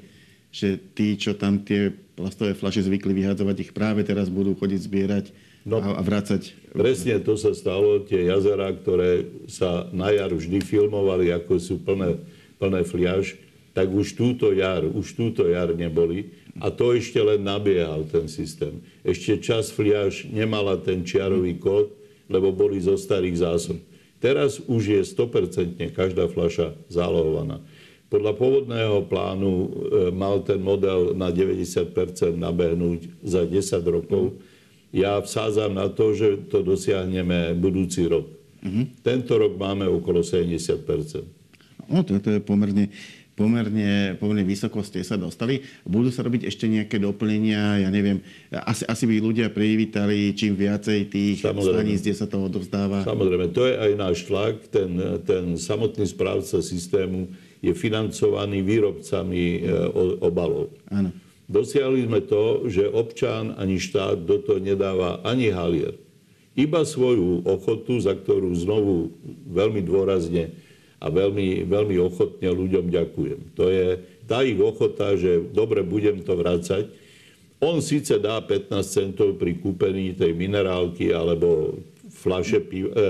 že tí, čo tam tie plastové flaše zvykli vyhádzovať, ich práve teraz budú chodiť zbierať no, a, a vrácať. Presne to sa stalo. Tie jazera, ktoré sa na jar vždy filmovali, ako sú plné, plné fliaž, tak už túto jar, už túto jar neboli. A to ešte len nabiehal ten systém. Ešte čas fliaž nemala ten čiarový kód, lebo boli zo starých zásob. Teraz už je 100% každá fľaša zálohovaná. Podľa pôvodného plánu e, mal ten model na 90% nabehnúť za 10 rokov. Ja vsádzam na to, že to dosiahneme budúci rok. Mm-hmm. Tento rok máme okolo 70%. No, to, to je pomerne pomerne, pomerne vysoko ste sa dostali. Budú sa robiť ešte nejaké doplnenia, ja neviem, asi, asi by ľudia privítali čím viacej tých staníc, kde sa to odovzdáva. Samozrejme, to je aj náš tlak. Ten, ten samotný správca systému je financovaný výrobcami e, obalov. Áno. Dosiahli sme to, že občan ani štát do toho nedáva ani halier. Iba svoju ochotu, za ktorú znovu veľmi dôrazne a veľmi, veľmi ochotne ľuďom ďakujem. To je tá ich ochota, že dobre, budem to vrácať. On síce dá 15 centov pri kúpení tej minerálky alebo flaše piva, e,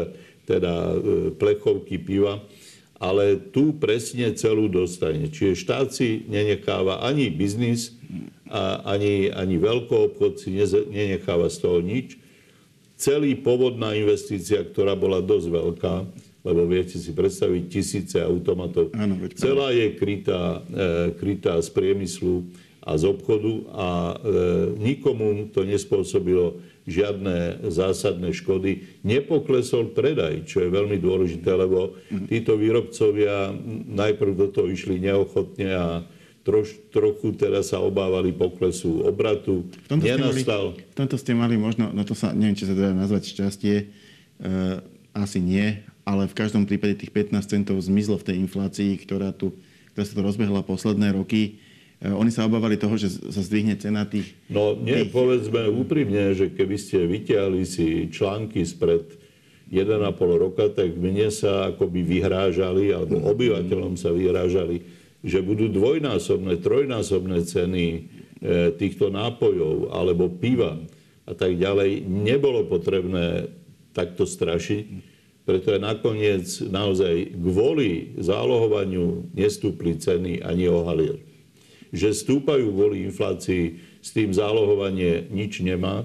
teda e, plechovky piva, ale tu presne celú dostane. Čiže štát si nenecháva ani biznis, a ani, ani obchod si nenecháva z toho nič. Celý povodná investícia, ktorá bola dosť veľká, lebo viete si predstaviť tisíce automatov. Áno, Celá je krytá, e, krytá z priemyslu a z obchodu a e, nikomu to nespôsobilo žiadne zásadné škody. Nepoklesol predaj, čo je veľmi dôležité, lebo mhm. títo výrobcovia najprv do toho išli neochotne a troš, trochu teda sa obávali poklesu obratu. V tomto, Nenastal... ste mali, v tomto ste mali možno, no to sa, neviem, či sa dá nazvať šťastie, e, asi nie, ale v každom prípade tých 15 centov zmizlo v tej inflácii, ktorá, tu, ktorá sa to rozbehla posledné roky. E, oni sa obávali toho, že sa zdvihne cena tých... No nie, tých... povedzme úprimne, že keby ste vytiahli si články spred 1,5 roka, tak mne sa akoby vyhrážali, alebo obyvateľom sa vyhrážali, že budú dvojnásobné, trojnásobné ceny e, týchto nápojov alebo piva a tak ďalej. Nebolo potrebné takto strašiť preto je nakoniec naozaj kvôli zálohovaniu nestúpli ceny ani o. Že stúpajú kvôli inflácii, s tým zálohovanie nič nemá.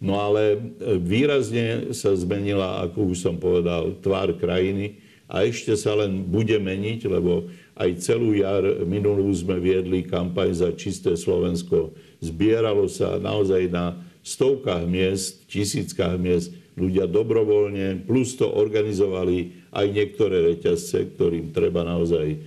No ale výrazne sa zmenila, ako už som povedal, tvár krajiny a ešte sa len bude meniť, lebo aj celú jar minulú sme viedli kampaň za čisté Slovensko. Zbieralo sa naozaj na stovkách miest, tisíckach miest ľudia dobrovoľne, plus to organizovali aj niektoré reťazce, ktorým treba naozaj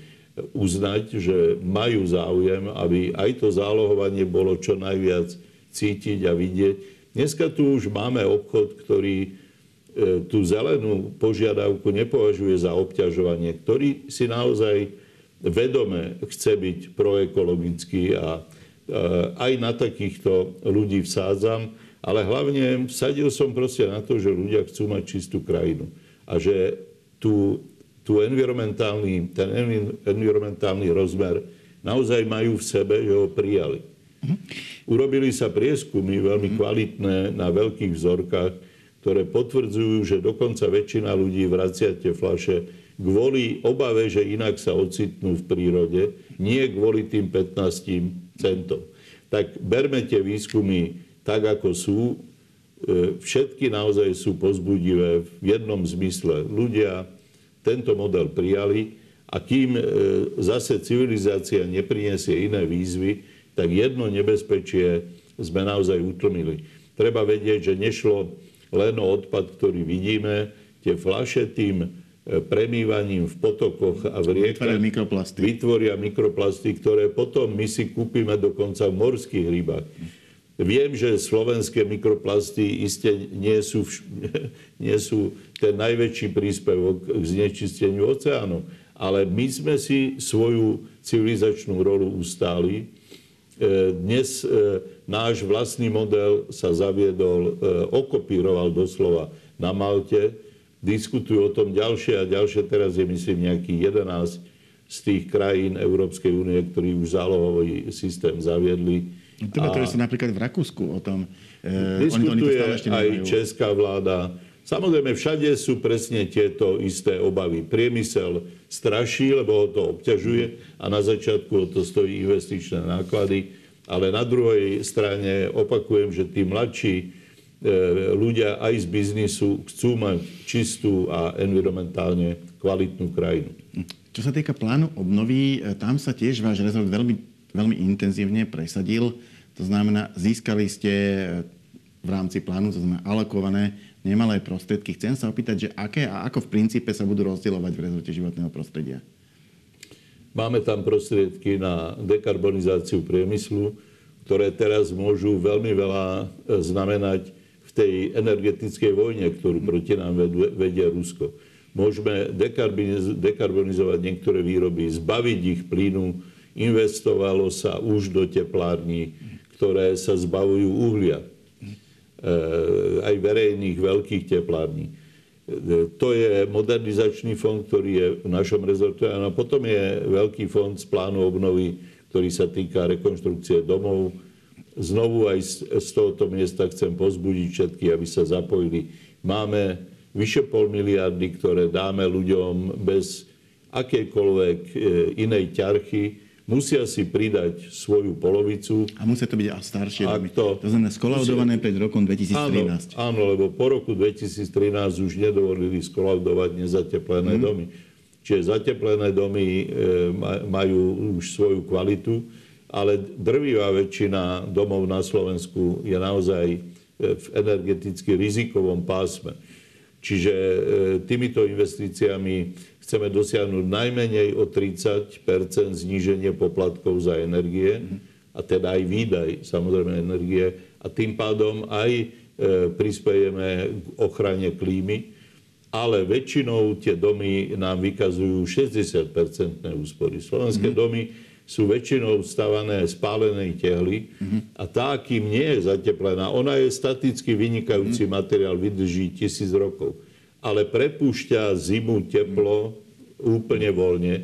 uznať, že majú záujem, aby aj to zálohovanie bolo čo najviac cítiť a vidieť. Dneska tu už máme obchod, ktorý e, tú zelenú požiadavku nepovažuje za obťažovanie, ktorý si naozaj vedome chce byť proekologický a e, aj na takýchto ľudí vsádzam ale hlavne vsadil som proste na to, že ľudia chcú mať čistú krajinu. A že tu, tu environmentálny, ten environmentálny rozmer naozaj majú v sebe, že ho prijali. Mm-hmm. Urobili sa prieskumy veľmi mm-hmm. kvalitné na veľkých vzorkách, ktoré potvrdzujú, že dokonca väčšina ľudí vracia tie flaše kvôli obave, že inak sa ocitnú v prírode, nie kvôli tým 15 centom. Tak berme tie výskumy tak, ako sú. E, všetky naozaj sú pozbudivé v jednom zmysle. Ľudia tento model prijali a kým e, zase civilizácia nepriniesie iné výzvy, tak jedno nebezpečie sme naozaj utlmili. Treba vedieť, že nešlo len o odpad, ktorý vidíme. Tie flaše tým e, premývaním v potokoch a v riekach mikroplasty. vytvoria mikroplasty, ktoré potom my si kúpime dokonca v morských rybách. Viem, že slovenské mikroplasty iste nie sú, nie sú ten najväčší príspevok k znečisteniu oceánov, ale my sme si svoju civilizačnú rolu ustáli. E, dnes e, náš vlastný model sa zaviedol, e, okopíroval doslova na Malte. Diskutujú o tom ďalšie a ďalšie. Teraz je myslím nejaký 11 z tých krajín Európskej únie, ktorí už zálohový systém zaviedli Debatuje sa napríklad v Rakúsku o tom. E, diskutuje oni to aj česká vláda. Samozrejme, všade sú presne tieto isté obavy. Priemysel straší, lebo ho to obťažuje a na začiatku to stojí investičné náklady. Ale na druhej strane opakujem, že tí mladší e, ľudia aj z biznisu chcú mať čistú a environmentálne kvalitnú krajinu. Čo sa týka plánu obnovy, e, tam sa tiež váš rezort veľmi, veľmi intenzívne presadil. To znamená, získali ste v rámci plánu, to znamená alokované nemalé prostriedky. Chcem sa opýtať, že aké a ako v princípe sa budú rozdielovať v rezorte životného prostredia? Máme tam prostriedky na dekarbonizáciu priemyslu, ktoré teraz môžu veľmi veľa e, znamenať v tej energetickej vojne, ktorú proti nám vedie Rusko. Môžeme dekarbonizovať niektoré výroby, zbaviť ich plynu, investovalo sa už do teplární, ktoré sa zbavujú uhlia e, aj verejných veľkých teplární. To je modernizačný fond, ktorý je v našom rezorte. A potom je veľký fond z plánu obnovy, ktorý sa týka rekonštrukcie domov. Znovu aj z tohoto miesta chcem pozbudiť všetky, aby sa zapojili. Máme vyše pol miliardy, ktoré dáme ľuďom bez akejkoľvek e, inej ťarchy, musia si pridať svoju polovicu. A musia to byť aj staršie domy. To, to znamená skolaudované pred rokom 2013. Áno, áno, lebo po roku 2013 už nedovolili skolaudovať nezateplené mm. domy. Čiže zateplené domy e, majú už svoju kvalitu, ale drvivá väčšina domov na Slovensku je naozaj e, v energeticky rizikovom pásme. Čiže e, týmito investíciami chceme dosiahnuť najmenej o 30% zníženie poplatkov za energie, a teda aj výdaj samozrejme energie, a tým pádom aj e, prispejeme k ochrane klímy, ale väčšinou tie domy nám vykazujú 60-percentné úspory. Slovenské mm-hmm. domy sú väčšinou stavané z pálenej tehly mm-hmm. a tá, kým nie je zateplená, ona je staticky vynikajúci mm-hmm. materiál, vydrží tisíc rokov ale prepúšťa zimu teplo úplne voľne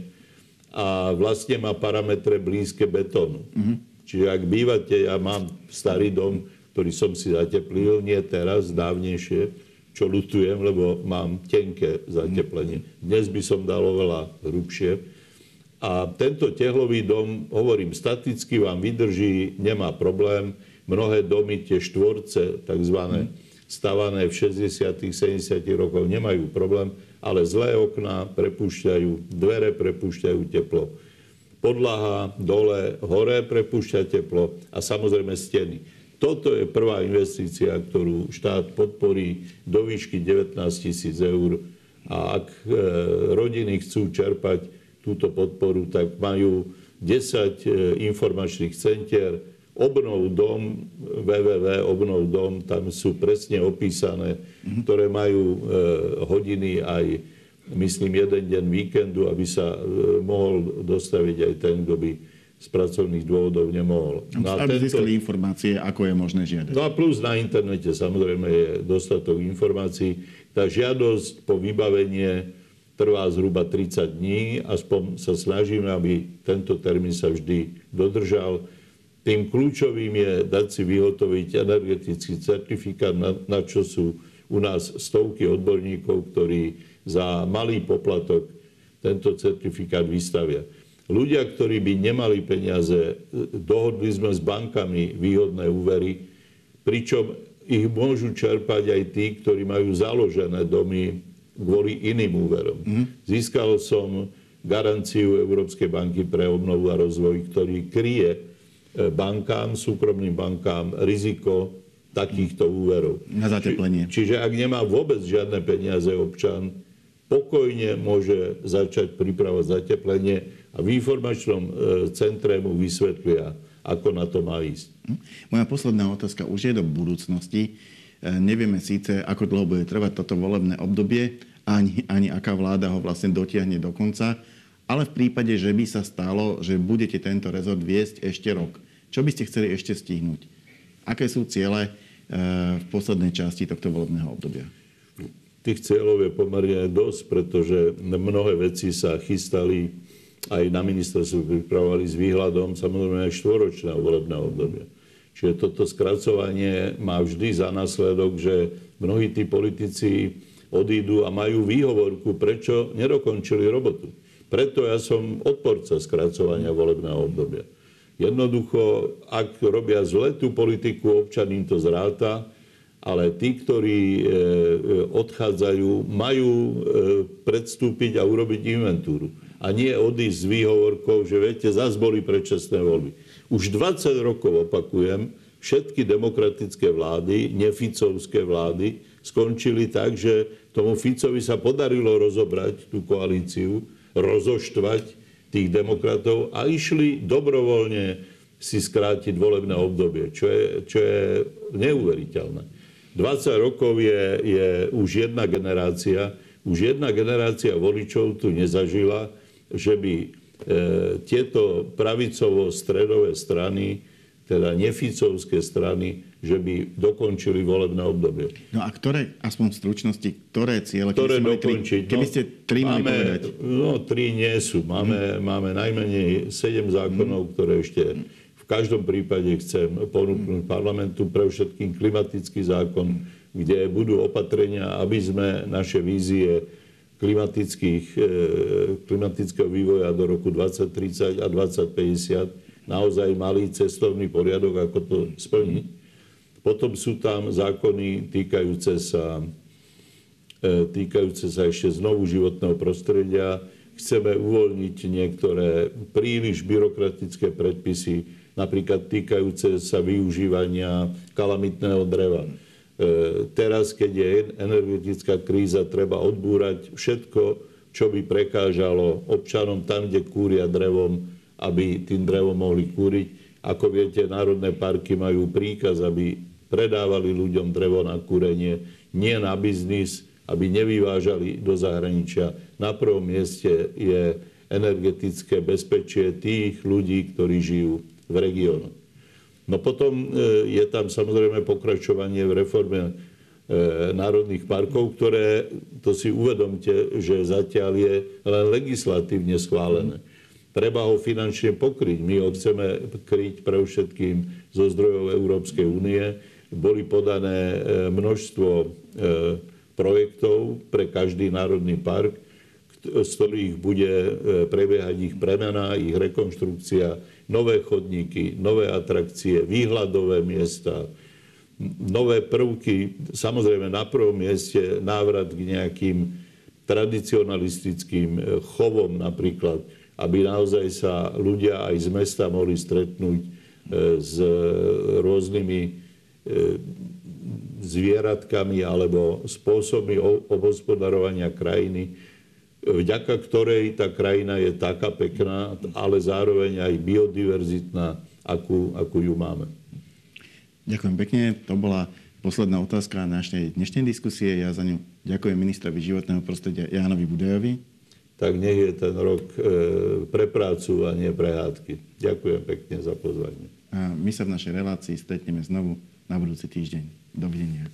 a vlastne má parametre blízke betónu. Mm-hmm. Čiže ak bývate, ja mám starý dom, ktorý som si zateplil, nie teraz, dávnejšie, čo lutujem, lebo mám tenké zateplenie. Dnes by som dal oveľa hrubšie. A tento tehlový dom, hovorím, staticky vám vydrží, nemá problém. Mnohé domy, tie štvorce, takzvané, stavané v 60 70 rokoch nemajú problém, ale zlé okná prepúšťajú, dvere prepúšťajú teplo. Podlaha dole, hore prepúšťa teplo a samozrejme steny. Toto je prvá investícia, ktorú štát podporí do výšky 19 tisíc eur. A ak e, rodiny chcú čerpať túto podporu, tak majú 10 e, informačných centier, obnov dom, www obnov dom, tam sú presne opísané, mm-hmm. ktoré majú e, hodiny aj, myslím, jeden deň víkendu, aby sa e, mohol dostaviť aj ten, kto by z pracovných dôvodov nemohol. No aby tento... získali informácie, ako je možné žiadať. No a plus na internete samozrejme je dostatok informácií. Tá žiadosť po vybavenie trvá zhruba 30 dní, aspoň sa snažíme, aby tento termín sa vždy dodržal. Tým kľúčovým je dať si vyhotoviť energetický certifikát, na, na čo sú u nás stovky odborníkov, ktorí za malý poplatok tento certifikát vystavia. Ľudia, ktorí by nemali peniaze, dohodli sme s bankami výhodné úvery, pričom ich môžu čerpať aj tí, ktorí majú založené domy kvôli iným úverom. Mm. Získal som garanciu Európskej banky pre obnovu a rozvoj, ktorý kryje E, bankám, súkromným bankám riziko takýchto úverov. Na zateplenie. Či, čiže ak nemá vôbec žiadne peniaze občan, pokojne môže začať pripravať zateplenie a v informačnom e, centre mu vysvetlia, ako na to má ísť. Hm? Moja posledná otázka už je do budúcnosti. E, nevieme síce, ako dlho bude trvať toto volebné obdobie, ani, ani aká vláda ho vlastne dotiahne do konca, ale v prípade, že by sa stalo, že budete tento rezort viesť ešte rok, čo by ste chceli ešte stihnúť? Aké sú ciele eh, v poslednej časti tohto volebného obdobia? Tých cieľov je pomerne dosť, pretože mnohé veci sa chystali aj na ministerstvu pripravovali s výhľadom samozrejme aj štvoročného volebného obdobia. Čiže toto skracovanie má vždy za následok, že mnohí tí politici odídu a majú výhovorku, prečo nedokončili robotu. Preto ja som odporca skracovania volebného obdobia. Jednoducho, ak robia zle tú politiku, občan im to zráta, ale tí, ktorí e, e, odchádzajú, majú e, predstúpiť a urobiť inventúru. A nie odísť s výhovorkou, že viete, zase boli predčasné voľby. Už 20 rokov opakujem, všetky demokratické vlády, neficovské vlády, skončili tak, že tomu Ficovi sa podarilo rozobrať tú koalíciu, rozoštvať tých demokratov a išli dobrovoľne si skrátiť volebné obdobie, čo je, čo je neuveriteľné. 20 rokov je, je už jedna generácia, už jedna generácia voličov tu nezažila, že by tieto pravicovo-stredové strany, teda neficovské strany, že by dokončili volebné obdobie. No a ktoré, aspoň v stručnosti, ktoré ciele, ktoré keby, dokončiť, tri, keby ste tri no, máme, povedať? No, tri nie sú. Máme, hmm. máme najmenej sedem zákonov, hmm. ktoré ešte v každom prípade chcem ponúknuť parlamentu pre všetkým klimatický zákon, kde budú opatrenia, aby sme naše vízie e, klimatického vývoja do roku 2030 a 2050 naozaj mali cestovný poriadok, ako to splniť. Potom sú tam zákony týkajúce sa, e, týkajúce sa ešte znovu životného prostredia. Chceme uvoľniť niektoré príliš byrokratické predpisy, napríklad týkajúce sa využívania kalamitného dreva. E, teraz, keď je energetická kríza, treba odbúrať všetko, čo by prekážalo občanom tam, kde kúria drevom, aby tým drevom mohli kúriť. Ako viete, národné parky majú príkaz, aby predávali ľuďom drevo na kúrenie, nie na biznis, aby nevyvážali do zahraničia. Na prvom mieste je energetické bezpečie tých ľudí, ktorí žijú v regiónu. No potom e, je tam samozrejme pokračovanie v reforme e, národných parkov, ktoré, to si uvedomte, že zatiaľ je len legislatívne schválené. Treba ho finančne pokryť. My ho chceme kryť pre všetkým zo zdrojov Európskej únie. Boli podané e, množstvo projektov pre každý národný park, z ktorých bude prebiehať ich premena, ich rekonštrukcia, nové chodníky, nové atrakcie, výhľadové miesta, nové prvky. Samozrejme, na prvom mieste návrat k nejakým tradicionalistickým eh, chovom napríklad, aby naozaj sa ľudia aj z mesta mohli stretnúť eh, s rôznymi eh, zvieratkami alebo spôsobmi obospodarovania krajiny, vďaka ktorej tá krajina je taká pekná, ale zároveň aj biodiverzitná, akú, akú ju máme. Ďakujem pekne. To bola posledná otázka našej dnešnej diskusie. Ja za ňu ďakujem ministrovi životného prostredia Jánovi Budajovi. Tak nech je ten rok e, pre prácu a nie pre hádky. Ďakujem pekne za pozvanie. A my sa v našej relácii stretneme znovu na budúci týždeň. Dovidenia.